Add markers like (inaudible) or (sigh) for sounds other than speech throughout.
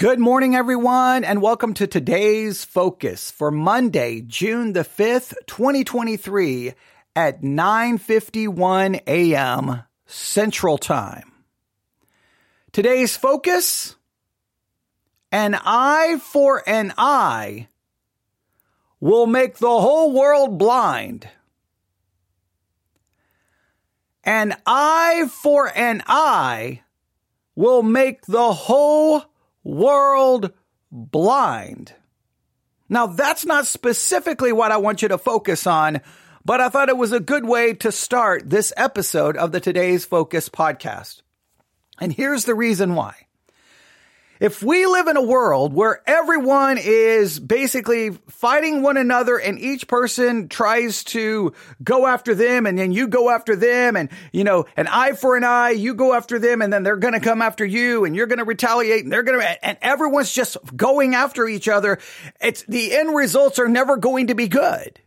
Good morning, everyone, and welcome to today's focus for Monday, June the 5th, 2023 at 9.51 a.m. Central Time. Today's focus, an eye for an eye will make the whole world blind. An eye for an eye will make the whole world blind. Now, that's not specifically what I want you to focus on, but I thought it was a good way to start this episode of the Today's Focus podcast. And here's the reason why. If we live in a world where everyone is basically fighting one another and each person tries to go after them and then you go after them and, you know, an eye for an eye, you go after them and then they're going to come after you and you're going to retaliate and they're going to, and everyone's just going after each other. It's the end results are never going to be good.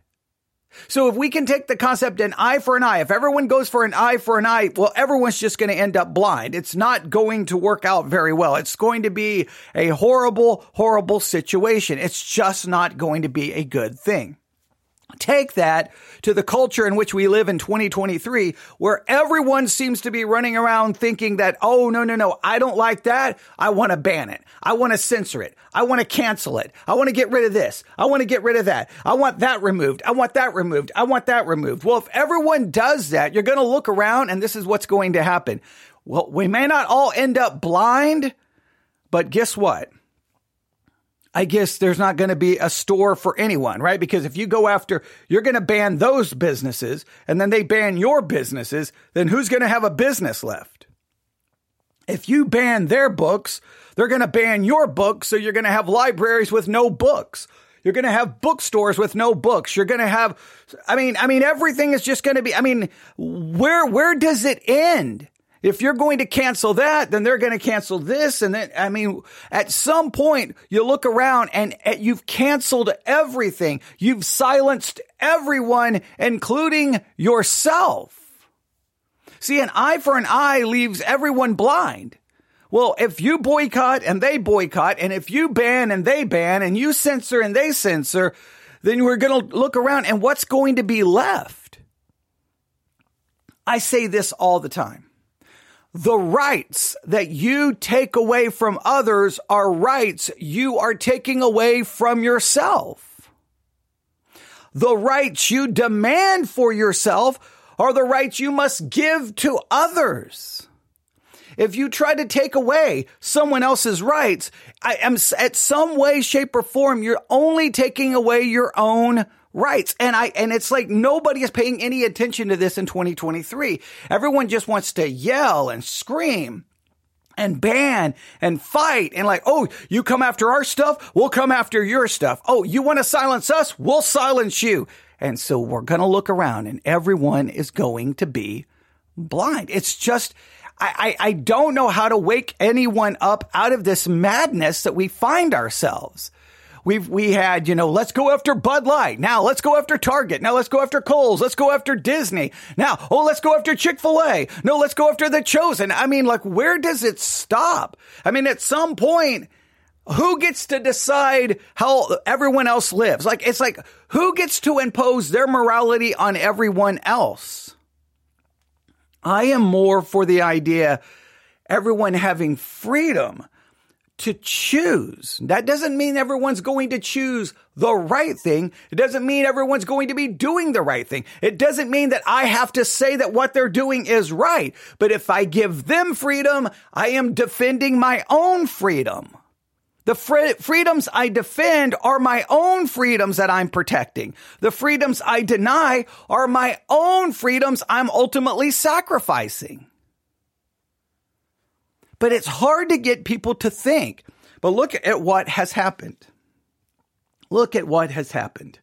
So if we can take the concept an eye for an eye, if everyone goes for an eye for an eye, well, everyone's just going to end up blind. It's not going to work out very well. It's going to be a horrible, horrible situation. It's just not going to be a good thing. Take that to the culture in which we live in 2023, where everyone seems to be running around thinking that, oh, no, no, no, I don't like that. I want to ban it. I want to censor it. I want to cancel it. I want to get rid of this. I want to get rid of that. I want that removed. I want that removed. I want that removed. Well, if everyone does that, you're going to look around and this is what's going to happen. Well, we may not all end up blind, but guess what? I guess there's not going to be a store for anyone, right? Because if you go after, you're going to ban those businesses and then they ban your businesses, then who's going to have a business left? If you ban their books, they're going to ban your books. So you're going to have libraries with no books. You're going to have bookstores with no books. You're going to have, I mean, I mean, everything is just going to be, I mean, where, where does it end? If you're going to cancel that, then they're going to cancel this. And then, I mean, at some point you look around and you've canceled everything. You've silenced everyone, including yourself. See, an eye for an eye leaves everyone blind. Well, if you boycott and they boycott, and if you ban and they ban, and you censor and they censor, then we're going to look around and what's going to be left? I say this all the time the rights that you take away from others are rights you are taking away from yourself. The rights you demand for yourself are the rights you must give to others. If you try to take away someone else's rights, I am at some way, shape, or form, you're only taking away your own rights. And I, and it's like nobody is paying any attention to this in 2023. Everyone just wants to yell and scream and ban and fight and like, oh, you come after our stuff, we'll come after your stuff. Oh, you want to silence us? We'll silence you. And so we're going to look around and everyone is going to be blind. It's just, I, I, I don't know how to wake anyone up out of this madness that we find ourselves. We've, we had, you know, let's go after Bud Light. Now let's go after Target. Now let's go after Kohl's. Let's go after Disney. Now, oh, let's go after Chick-fil-A. No, let's go after The Chosen. I mean, like, where does it stop? I mean, at some point, who gets to decide how everyone else lives? Like, it's like, who gets to impose their morality on everyone else? I am more for the idea everyone having freedom to choose. That doesn't mean everyone's going to choose the right thing. It doesn't mean everyone's going to be doing the right thing. It doesn't mean that I have to say that what they're doing is right. But if I give them freedom, I am defending my own freedom. The fr- freedoms I defend are my own freedoms that I'm protecting. The freedoms I deny are my own freedoms I'm ultimately sacrificing. But it's hard to get people to think. But look at what has happened. Look at what has happened.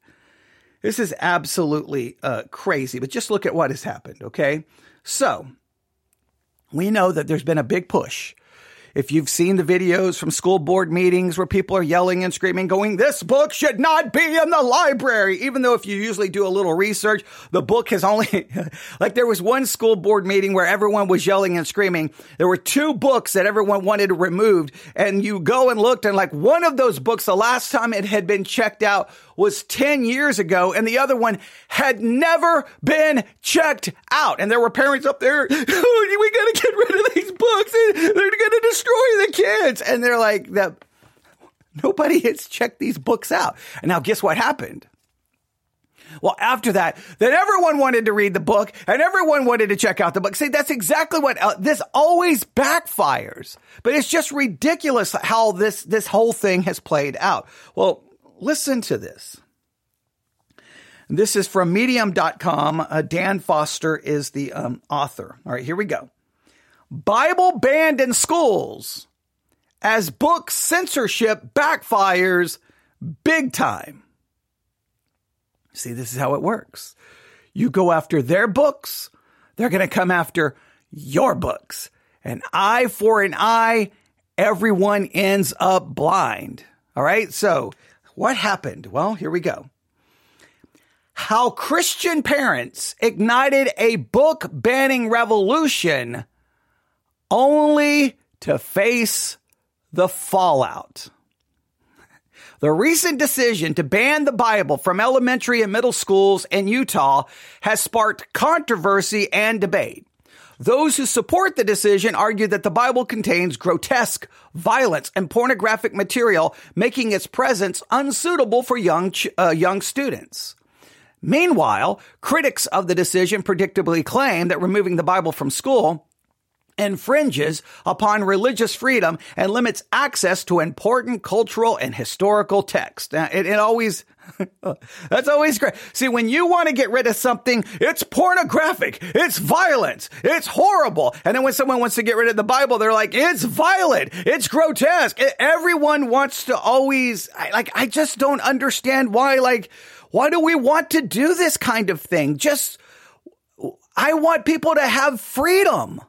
This is absolutely uh, crazy, but just look at what has happened, okay? So, we know that there's been a big push if you've seen the videos from school board meetings where people are yelling and screaming, going, this book should not be in the library. Even though if you usually do a little research, the book has only, (laughs) like there was one school board meeting where everyone was yelling and screaming. There were two books that everyone wanted removed and you go and looked and like one of those books, the last time it had been checked out was 10 years ago and the other one had never been checked out. And there were parents up there, oh, (laughs) we got to get rid of these books. They're to destroy the kids. And they're like, nobody has checked these books out. And now guess what happened? Well, after that, then everyone wanted to read the book and everyone wanted to check out the book. See, that's exactly what uh, this always backfires, but it's just ridiculous how this, this whole thing has played out. Well, listen to this. This is from medium.com. Uh, Dan Foster is the um, author. All right, here we go. Bible banned in schools as book censorship backfires big time. See, this is how it works. You go after their books, they're going to come after your books. An eye for an eye, everyone ends up blind. All right. So what happened? Well, here we go. How Christian parents ignited a book banning revolution only to face the fallout. The recent decision to ban the Bible from elementary and middle schools in Utah has sparked controversy and debate. Those who support the decision argue that the Bible contains grotesque, violence, and pornographic material, making its presence unsuitable for young, uh, young students. Meanwhile, critics of the decision predictably claim that removing the Bible from school infringes upon religious freedom and limits access to important cultural and historical texts. It, it always, (laughs) that's always great. See, when you want to get rid of something, it's pornographic, it's violence, it's horrible. And then when someone wants to get rid of the Bible, they're like, it's violent, it's grotesque. Everyone wants to always, like, I just don't understand why, like, why do we want to do this kind of thing? Just, I want people to have freedom.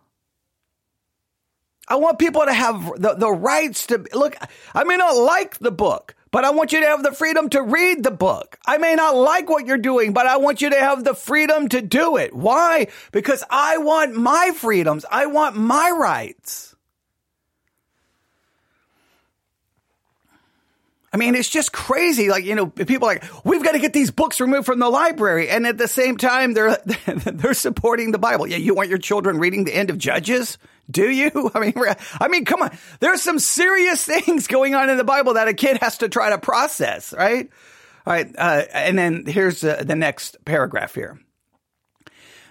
I want people to have the, the rights to look. I may not like the book, but I want you to have the freedom to read the book. I may not like what you're doing, but I want you to have the freedom to do it. Why? Because I want my freedoms. I want my rights. I mean, it's just crazy. Like, you know, people like, we've got to get these books removed from the library. And at the same time, they're, (laughs) they're supporting the Bible. Yeah. You want your children reading the end of Judges? Do you? (laughs) I mean, I mean, come on. There's some serious (laughs) things going on in the Bible that a kid has to try to process, right? All right. Uh, and then here's uh, the next paragraph here.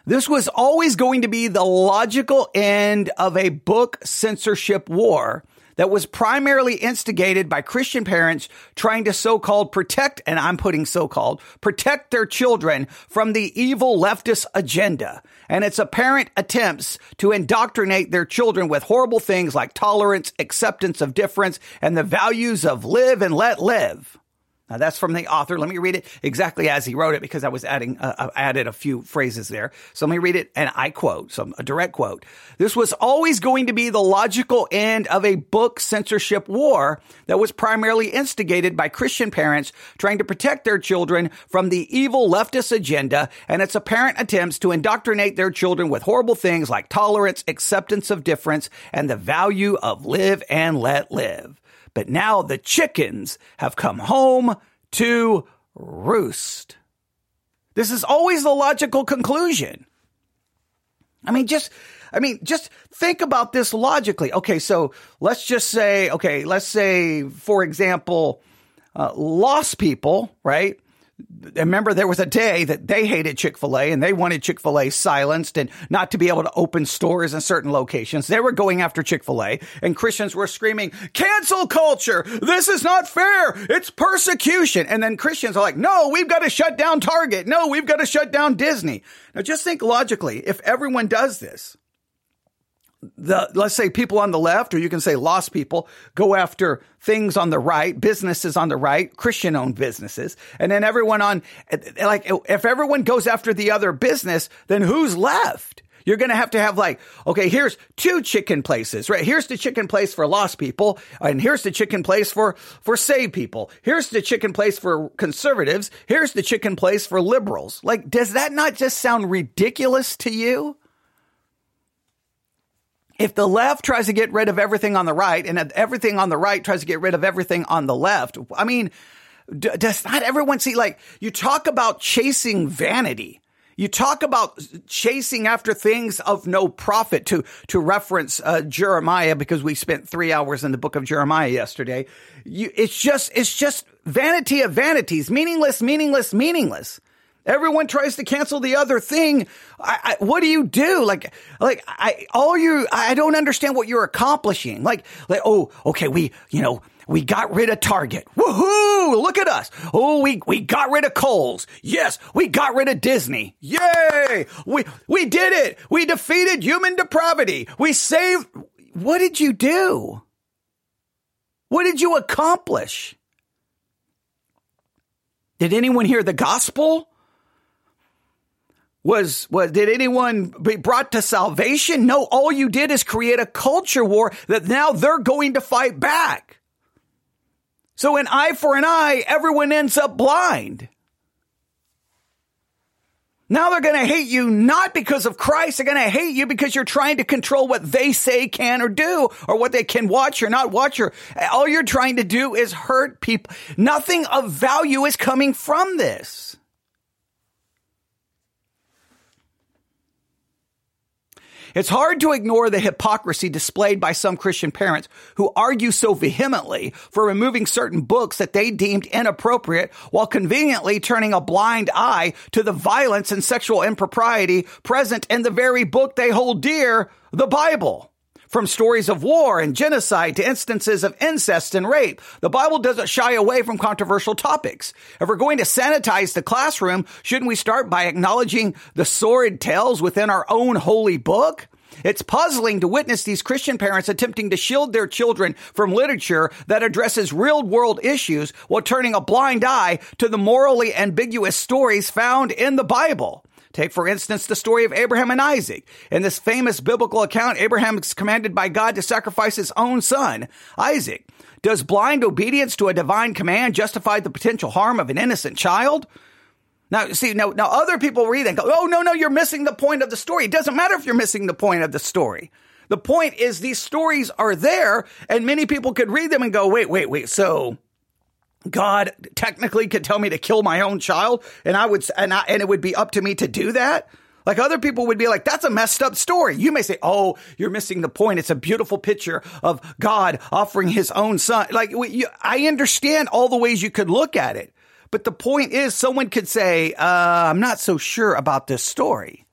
This was always going to be the logical end of a book censorship war that was primarily instigated by Christian parents trying to so-called protect, and I'm putting so-called, protect their children from the evil leftist agenda and its apparent attempts to indoctrinate their children with horrible things like tolerance, acceptance of difference, and the values of live and let live. Now that's from the author. Let me read it exactly as he wrote it because I was adding, uh, uh, added a few phrases there. So let me read it and I quote, so a direct quote. This was always going to be the logical end of a book censorship war that was primarily instigated by Christian parents trying to protect their children from the evil leftist agenda and its apparent attempts to indoctrinate their children with horrible things like tolerance, acceptance of difference, and the value of live and let live. But now the chickens have come home to roost. This is always the logical conclusion. I mean, just, I mean, just think about this logically. Okay, so let's just say, okay, let's say, for example, uh, lost people, right? Remember there was a day that they hated Chick-fil-A and they wanted Chick-fil-A silenced and not to be able to open stores in certain locations. They were going after Chick-fil-A and Christians were screaming, cancel culture. This is not fair. It's persecution. And then Christians are like, no, we've got to shut down Target. No, we've got to shut down Disney. Now just think logically, if everyone does this, the let's say people on the left or you can say lost people go after things on the right businesses on the right christian owned businesses and then everyone on like if everyone goes after the other business then who's left You're going to have to have like, okay, here's two chicken places, right? Here's the chicken place for lost people, and here's the chicken place for for saved people. Here's the chicken place for conservatives. Here's the chicken place for liberals. Like, does that not just sound ridiculous to you? If the left tries to get rid of everything on the right, and everything on the right tries to get rid of everything on the left, I mean, does not everyone see? Like, you talk about chasing vanity you talk about chasing after things of no profit to, to reference uh, Jeremiah because we spent three hours in the book of Jeremiah yesterday. You, it's just, it's just vanity of vanities, meaningless, meaningless, meaningless. Everyone tries to cancel the other thing. I, I, what do you do? Like, like, I, all you, I don't understand what you're accomplishing. Like, like, oh, okay, we, you know, we got rid of Target. Woohoo! Look at us. Oh, we, we got rid of Kohl's. Yes, we got rid of Disney. Yay! We, we did it. We defeated human depravity. We saved. What did you do? What did you accomplish? Did anyone hear the gospel? Was, was, did anyone be brought to salvation? No, all you did is create a culture war that now they're going to fight back. So an eye for an eye, everyone ends up blind. Now they're going to hate you not because of Christ. They're going to hate you because you're trying to control what they say can or do or what they can watch or not watch or all you're trying to do is hurt people. Nothing of value is coming from this. It's hard to ignore the hypocrisy displayed by some Christian parents who argue so vehemently for removing certain books that they deemed inappropriate while conveniently turning a blind eye to the violence and sexual impropriety present in the very book they hold dear, the Bible. From stories of war and genocide to instances of incest and rape, the Bible doesn't shy away from controversial topics. If we're going to sanitize the classroom, shouldn't we start by acknowledging the sordid tales within our own holy book? It's puzzling to witness these Christian parents attempting to shield their children from literature that addresses real world issues while turning a blind eye to the morally ambiguous stories found in the Bible. Take, for instance, the story of Abraham and Isaac. In this famous biblical account, Abraham is commanded by God to sacrifice his own son, Isaac. Does blind obedience to a divine command justify the potential harm of an innocent child? Now, see, now, now other people read and go, oh, no, no, you're missing the point of the story. It doesn't matter if you're missing the point of the story. The point is these stories are there and many people could read them and go, wait, wait, wait. So God technically could tell me to kill my own child and I would, and I, and it would be up to me to do that. Like other people would be like, that's a messed up story. You may say, oh, you're missing the point. It's a beautiful picture of God offering his own son. Like, you, I understand all the ways you could look at it. But the point is, someone could say, uh, I'm not so sure about this story.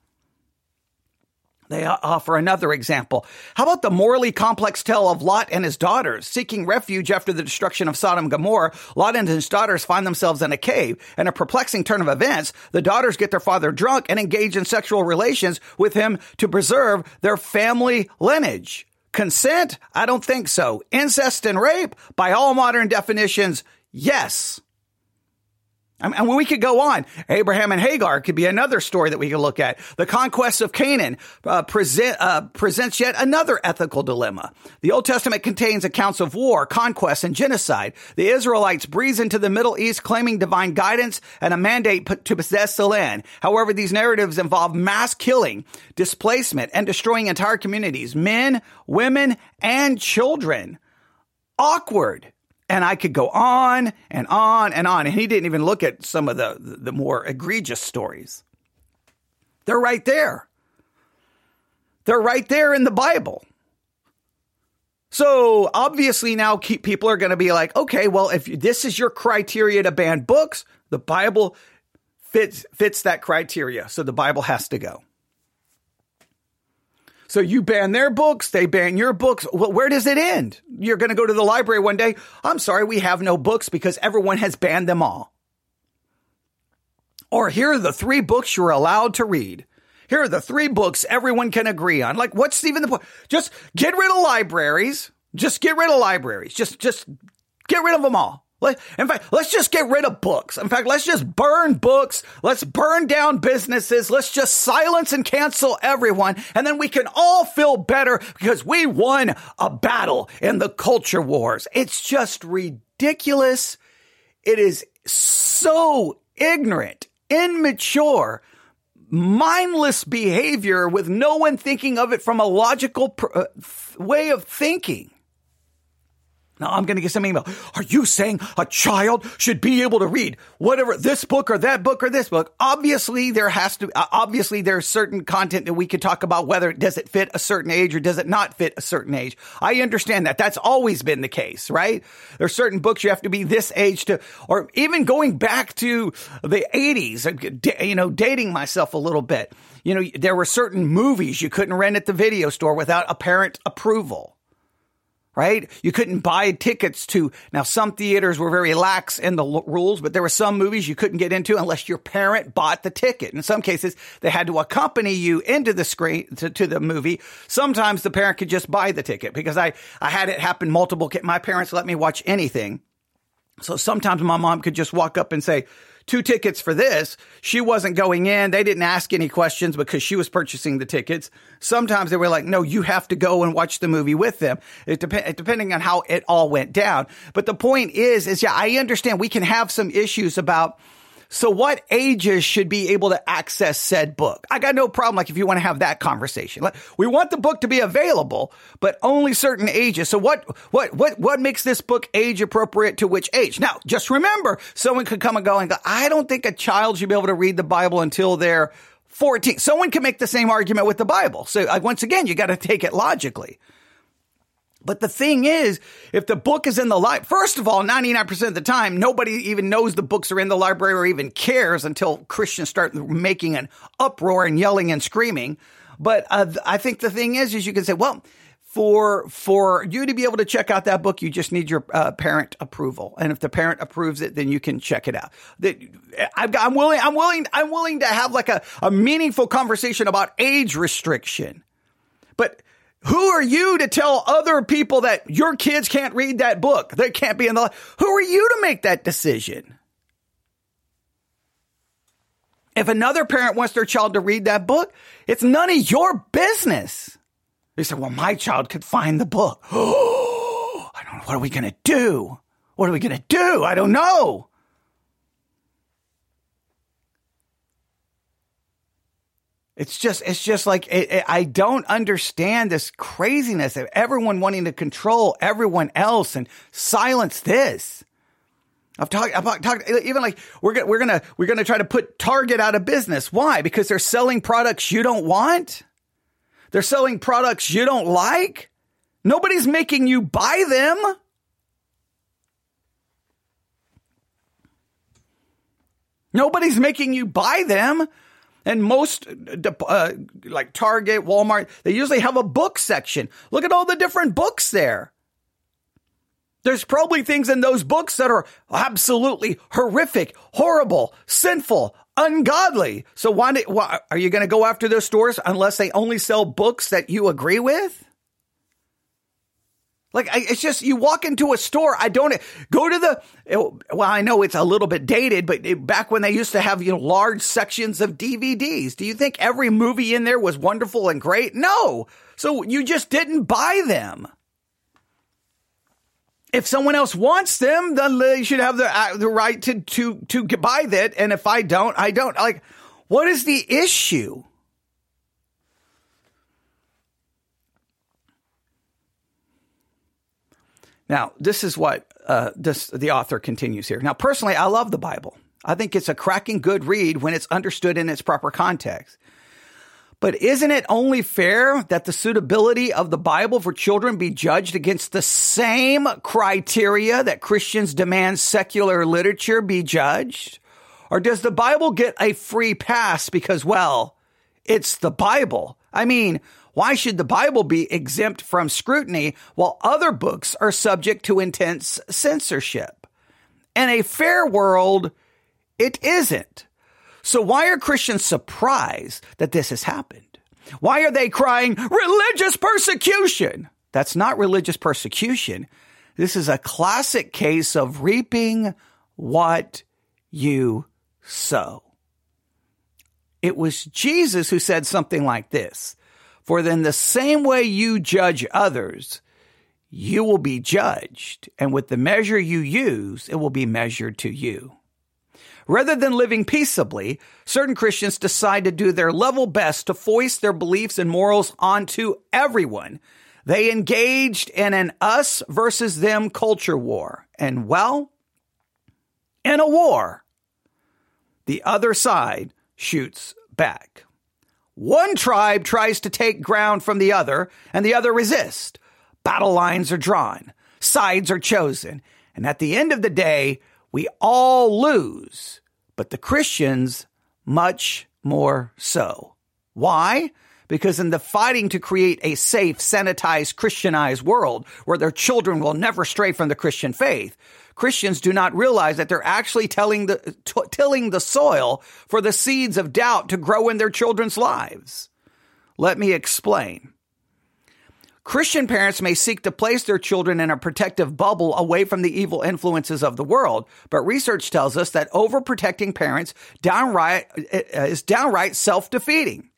They offer another example. How about the morally complex tale of Lot and his daughters seeking refuge after the destruction of Sodom and Gomorrah? Lot and his daughters find themselves in a cave. In a perplexing turn of events, the daughters get their father drunk and engage in sexual relations with him to preserve their family lineage. Consent? I don't think so. Incest and rape? By all modern definitions, yes. I mean, we could go on. Abraham and Hagar could be another story that we could look at. The conquest of Canaan uh, present, uh, presents yet another ethical dilemma. The Old Testament contains accounts of war, conquest, and genocide. The Israelites breeze into the Middle East claiming divine guidance and a mandate to possess the land. However, these narratives involve mass killing, displacement, and destroying entire communities, men, women, and children. Awkward. And I could go on and on and on. And he didn't even look at some of the, the more egregious stories. They're right there. They're right there in the Bible. So obviously now people are going to be like, okay, well, if this is your criteria to ban books, the Bible fits fits that criteria. So the Bible has to go. So you ban their books, they ban your books. Well, where does it end? You're going to go to the library one day. I'm sorry, we have no books because everyone has banned them all. Or here are the three books you're allowed to read. Here are the three books everyone can agree on. Like, what's even the point? Just get rid of libraries. Just get rid of libraries. Just, just get rid of them all. In fact, let's just get rid of books. In fact, let's just burn books. Let's burn down businesses. Let's just silence and cancel everyone. And then we can all feel better because we won a battle in the culture wars. It's just ridiculous. It is so ignorant, immature, mindless behavior with no one thinking of it from a logical pr- uh, way of thinking. Now I'm going to get some email. Are you saying a child should be able to read whatever this book or that book or this book? Obviously, there has to, uh, obviously there's certain content that we could talk about whether does it fit a certain age or does it not fit a certain age. I understand that. That's always been the case, right? There's certain books you have to be this age to, or even going back to the 80s, uh, you know, dating myself a little bit. You know, there were certain movies you couldn't rent at the video store without a parent approval right? You couldn't buy tickets to, now some theaters were very lax in the l- rules, but there were some movies you couldn't get into unless your parent bought the ticket. In some cases, they had to accompany you into the screen, to, to the movie. Sometimes the parent could just buy the ticket because I, I had it happen multiple, my parents let me watch anything. So sometimes my mom could just walk up and say, two tickets for this. She wasn't going in. They didn't ask any questions because she was purchasing the tickets. Sometimes they were like, no, you have to go and watch the movie with them. It dep- depending on how it all went down. But the point is, is yeah, I understand we can have some issues about so what ages should be able to access said book? I got no problem. Like if you want to have that conversation, like, we want the book to be available, but only certain ages. So what, what, what, what makes this book age appropriate to which age? Now, just remember, someone could come and go and go, I don't think a child should be able to read the Bible until they're 14. Someone can make the same argument with the Bible. So uh, once again, you got to take it logically. But the thing is, if the book is in the library, first of all, 99% of the time, nobody even knows the books are in the library or even cares until Christians start making an uproar and yelling and screaming. But uh, I think the thing is, is you can say, well, for for you to be able to check out that book, you just need your uh, parent approval, and if the parent approves it, then you can check it out. That I'm willing, I'm willing, I'm willing to have like a, a meaningful conversation about age restriction, but who are you to tell other people that your kids can't read that book? They can't be in the. Who are you to make that decision? If another parent wants their child to read that book, it's none of your business. They say, well, my child could find the book. (gasps) I don't know. What are we going to do? What are we going to do? I don't know. It's just, it's just like, it, it, I don't understand this craziness of everyone wanting to control everyone else and silence this. I've talked, I've talked, even like, we're gonna, we're gonna, we're gonna try to put Target out of business. Why? Because they're selling products you don't want? They're selling products you don't like? Nobody's making you buy them. Nobody's making you buy them. And most, uh, like Target, Walmart, they usually have a book section. Look at all the different books there. There's probably things in those books that are absolutely horrific, horrible, sinful, ungodly. So why, why are you going to go after those stores unless they only sell books that you agree with? Like it's just you walk into a store. I don't go to the. Well, I know it's a little bit dated, but back when they used to have you know large sections of DVDs, do you think every movie in there was wonderful and great? No. So you just didn't buy them. If someone else wants them, then they should have the uh, the right to to to buy that. And if I don't, I don't. Like, what is the issue? Now, this is what uh, this the author continues here. Now, personally, I love the Bible. I think it's a cracking good read when it's understood in its proper context. But isn't it only fair that the suitability of the Bible for children be judged against the same criteria that Christians demand secular literature be judged? Or does the Bible get a free pass because, well, it's the Bible? I mean, why should the Bible be exempt from scrutiny while other books are subject to intense censorship? In a fair world, it isn't. So why are Christians surprised that this has happened? Why are they crying religious persecution? That's not religious persecution. This is a classic case of reaping what you sow. It was Jesus who said something like this For then the same way you judge others, you will be judged, and with the measure you use, it will be measured to you. Rather than living peaceably, certain Christians decide to do their level best to foist their beliefs and morals onto everyone. They engaged in an us versus them culture war. And well, in a war, the other side shoots back. One tribe tries to take ground from the other, and the other resists. Battle lines are drawn, sides are chosen, and at the end of the day, we all lose, but the Christians much more so. Why? Because in the fighting to create a safe, sanitized, Christianized world where their children will never stray from the Christian faith, Christians do not realize that they're actually telling the, t- tilling the soil for the seeds of doubt to grow in their children's lives. Let me explain. Christian parents may seek to place their children in a protective bubble away from the evil influences of the world, but research tells us that overprotecting parents downright uh, is downright self-defeating.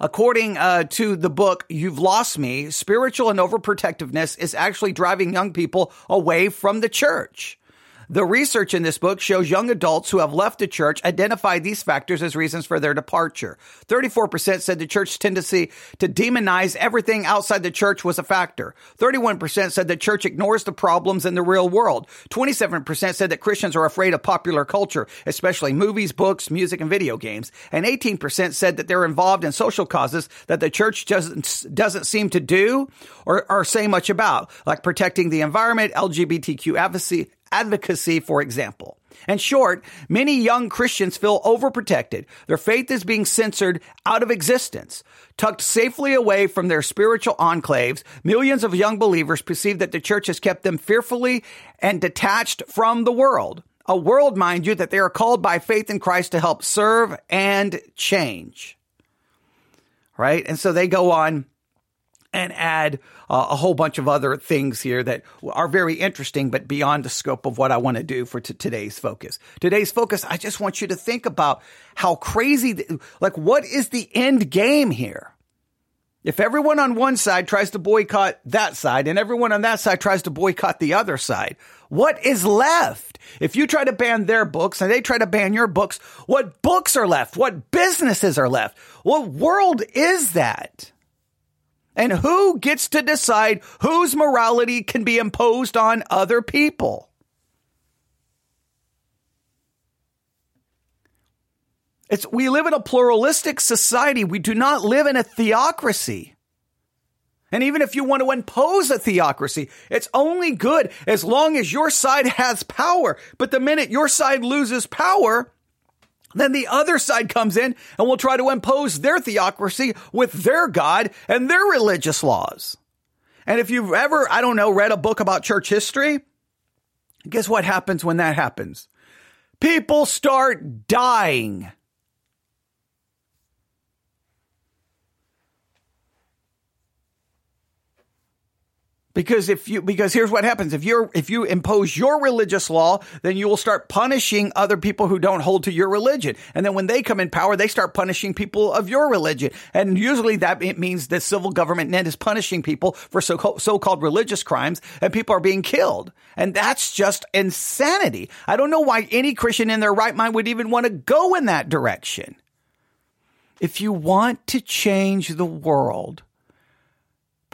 According uh, to the book You've Lost Me, spiritual and overprotectiveness is actually driving young people away from the church. The research in this book shows young adults who have left the church identify these factors as reasons for their departure. 34% said the church's tendency to demonize everything outside the church was a factor. 31% said the church ignores the problems in the real world. 27% said that Christians are afraid of popular culture, especially movies, books, music, and video games. And 18% said that they're involved in social causes that the church doesn't, doesn't seem to do or, or say much about, like protecting the environment, LGBTQ advocacy, advocacy, for example. In short, many young Christians feel overprotected. Their faith is being censored out of existence. Tucked safely away from their spiritual enclaves, millions of young believers perceive that the church has kept them fearfully and detached from the world. A world, mind you, that they are called by faith in Christ to help serve and change. Right? And so they go on and add uh, a whole bunch of other things here that are very interesting, but beyond the scope of what I want to do for t- today's focus. Today's focus, I just want you to think about how crazy, th- like, what is the end game here? If everyone on one side tries to boycott that side and everyone on that side tries to boycott the other side, what is left? If you try to ban their books and they try to ban your books, what books are left? What businesses are left? What world is that? And who gets to decide whose morality can be imposed on other people? It's, we live in a pluralistic society. We do not live in a theocracy. And even if you want to impose a theocracy, it's only good as long as your side has power. But the minute your side loses power, then the other side comes in and will try to impose their theocracy with their God and their religious laws. And if you've ever, I don't know, read a book about church history, guess what happens when that happens? People start dying. Because if you, because here's what happens. If you're, if you impose your religious law, then you will start punishing other people who don't hold to your religion. And then when they come in power, they start punishing people of your religion. And usually that means that civil government then is punishing people for so, so-called religious crimes and people are being killed. And that's just insanity. I don't know why any Christian in their right mind would even want to go in that direction. If you want to change the world,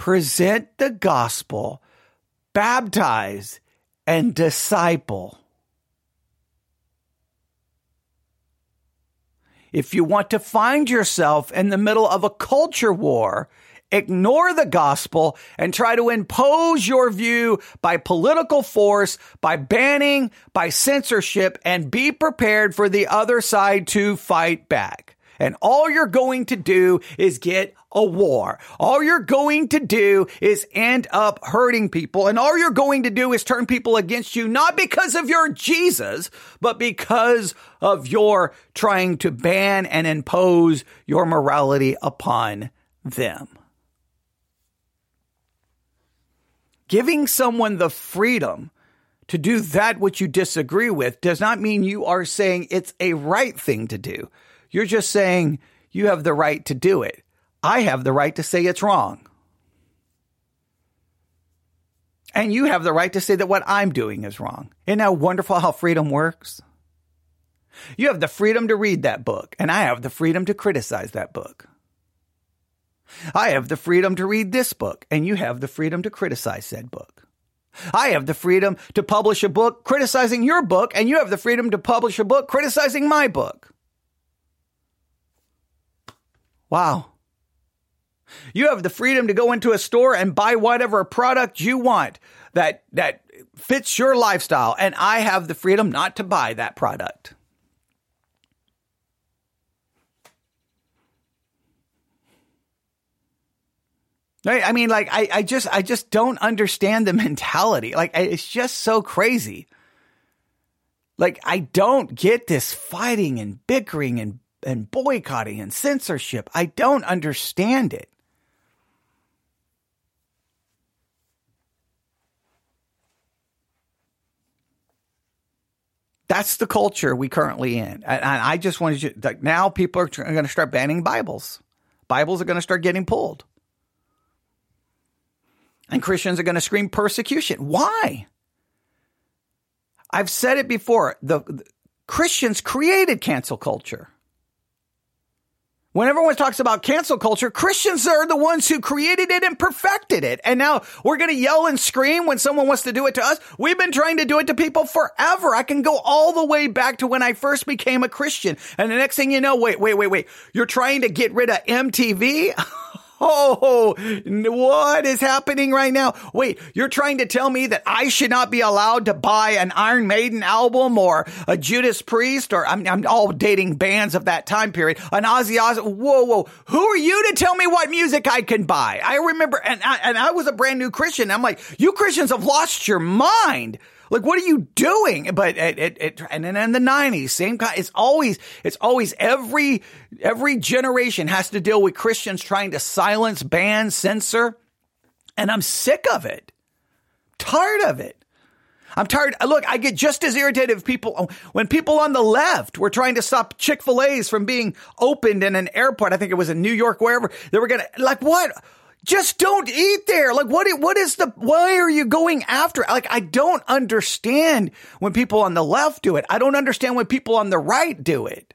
present the gospel, baptize, and disciple. If you want to find yourself in the middle of a culture war, ignore the gospel and try to impose your view by political force, by banning, by censorship, and be prepared for the other side to fight back. And all you're going to do is get a war. All you're going to do is end up hurting people. And all you're going to do is turn people against you, not because of your Jesus, but because of your trying to ban and impose your morality upon them. Giving someone the freedom to do that which you disagree with does not mean you are saying it's a right thing to do. You're just saying you have the right to do it. I have the right to say it's wrong. And you have the right to say that what I'm doing is wrong. Isn't that wonderful how freedom works? You have the freedom to read that book, and I have the freedom to criticize that book. I have the freedom to read this book, and you have the freedom to criticize said book. I have the freedom to publish a book criticizing your book, and you have the freedom to publish a book criticizing my book. Wow. You have the freedom to go into a store and buy whatever product you want that, that fits your lifestyle. And I have the freedom not to buy that product. Right? I mean, like, I, I just, I just don't understand the (laughs) mentality. Like, it's just so crazy. Like, I don't get this fighting and bickering and, and boycotting and censorship. I don't understand it. That's the culture we currently in. And I just wanted you, like, now people are going to start banning Bibles. Bibles are going to start getting pulled. And Christians are going to scream persecution. Why? I've said it before. The, the Christians created cancel culture. When everyone talks about cancel culture, Christians are the ones who created it and perfected it. And now we're going to yell and scream when someone wants to do it to us. We've been trying to do it to people forever. I can go all the way back to when I first became a Christian. And the next thing you know, wait, wait, wait, wait. You're trying to get rid of MTV? (laughs) Oh, (laughs) what is happening right now? Wait, you're trying to tell me that I should not be allowed to buy an Iron Maiden album or a Judas Priest or I'm, I'm all dating bands of that time period. An Ozzy Osbourne. Whoa, whoa. Who are you to tell me what music I can buy? I remember, and I, and I was a brand new Christian. I'm like, you Christians have lost your mind. Like, what are you doing? But it, it, it and then in the nineties, same kind. It's always, it's always every, every generation has to deal with Christians trying to silence, ban, censor. And I'm sick of it. Tired of it. I'm tired. Uh, look, I get just as irritated if people, oh, when people on the left were trying to stop Chick-fil-A's from being opened in an airport. I think it was in New York, wherever they were going to, like, what? Just don't eat there. Like, what, what is the, why are you going after? Like, I don't understand when people on the left do it. I don't understand when people on the right do it.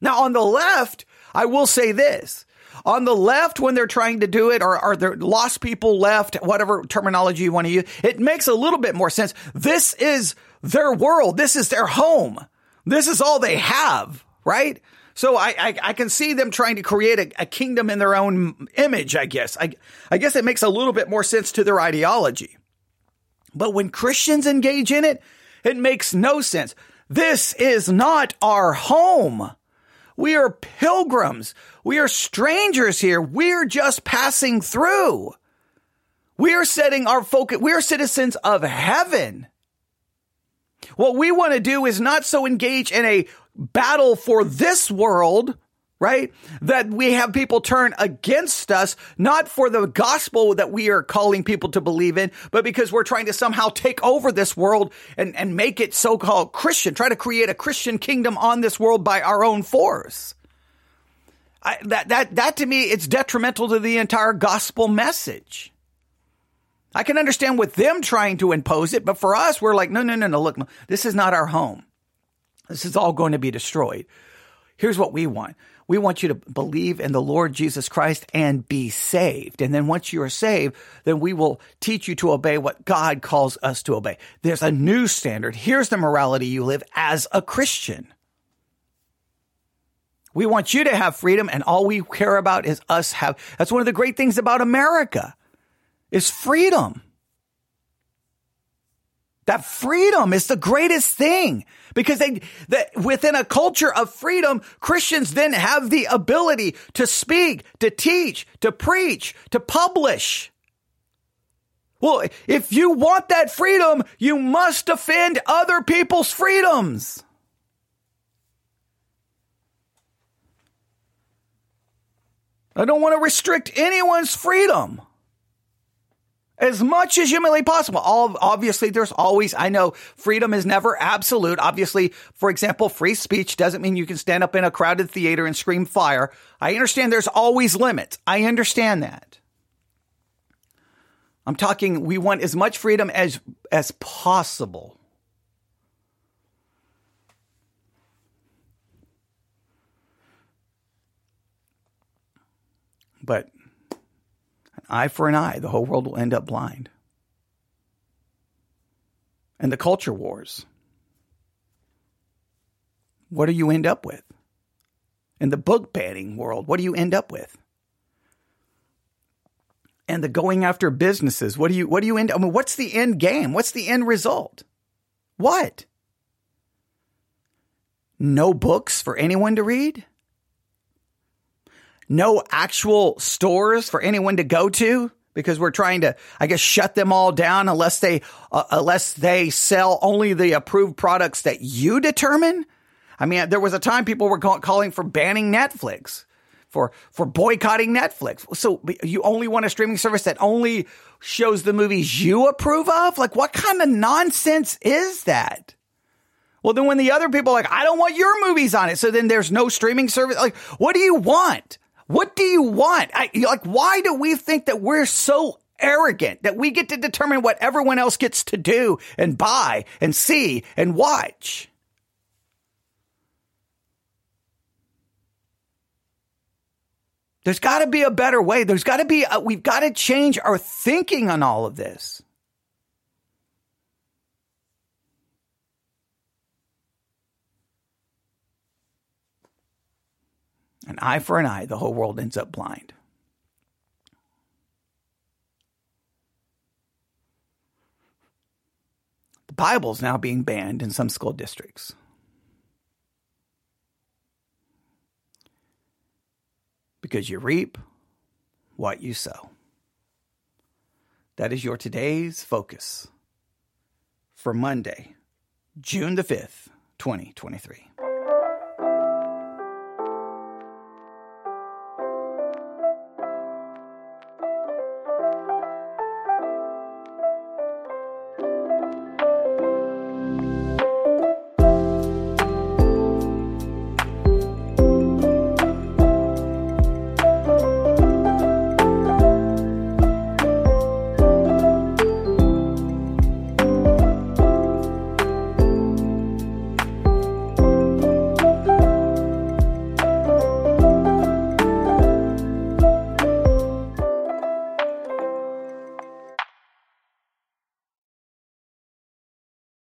Now, on the left, I will say this. On the left, when they're trying to do it, or are there lost people left, whatever terminology you want to use, it makes a little bit more sense. This is their world. This is their home. This is all they have, right? So I, I, I, can see them trying to create a, a, kingdom in their own image, I guess. I, I guess it makes a little bit more sense to their ideology. But when Christians engage in it, it makes no sense. This is not our home. We are pilgrims. We are strangers here. We're just passing through. We are setting our focus. We are citizens of heaven. What we want to do is not so engage in a battle for this world, right? That we have people turn against us, not for the gospel that we are calling people to believe in, but because we're trying to somehow take over this world and, and make it so-called Christian, try to create a Christian kingdom on this world by our own force. I, that, that, that to me, it's detrimental to the entire gospel message. I can understand with them trying to impose it, but for us, we're like, no, no, no, no, look, this is not our home. This is all going to be destroyed. Here's what we want. We want you to believe in the Lord Jesus Christ and be saved. And then once you are saved, then we will teach you to obey what God calls us to obey. There's a new standard. Here's the morality you live as a Christian. We want you to have freedom and all we care about is us have. That's one of the great things about America is freedom. That freedom is the greatest thing because they, that within a culture of freedom, Christians then have the ability to speak, to teach, to preach, to publish. Well, if you want that freedom, you must defend other people's freedoms. I don't want to restrict anyone's freedom. As much as humanly possible. All obviously, there's always. I know freedom is never absolute. Obviously, for example, free speech doesn't mean you can stand up in a crowded theater and scream fire. I understand there's always limits. I understand that. I'm talking. We want as much freedom as as possible. But eye for an eye, the whole world will end up blind. And the culture wars. What do you end up with? In the book banning world, what do you end up with? And the going after businesses, what do you what do you end I mean, what's the end game? What's the end result? What? No books for anyone to read? No actual stores for anyone to go to because we're trying to, I guess, shut them all down unless they, uh, unless they sell only the approved products that you determine. I mean, there was a time people were call- calling for banning Netflix, for for boycotting Netflix. So you only want a streaming service that only shows the movies you approve of? Like, what kind of nonsense is that? Well, then when the other people are like, I don't want your movies on it, so then there's no streaming service. Like, what do you want? What do you want? I, like, why do we think that we're so arrogant that we get to determine what everyone else gets to do and buy and see and watch? There's got to be a better way. There's got to be, a, we've got to change our thinking on all of this. An eye for an eye, the whole world ends up blind. The Bible is now being banned in some school districts. Because you reap what you sow. That is your today's focus for Monday, June the 5th, 2023.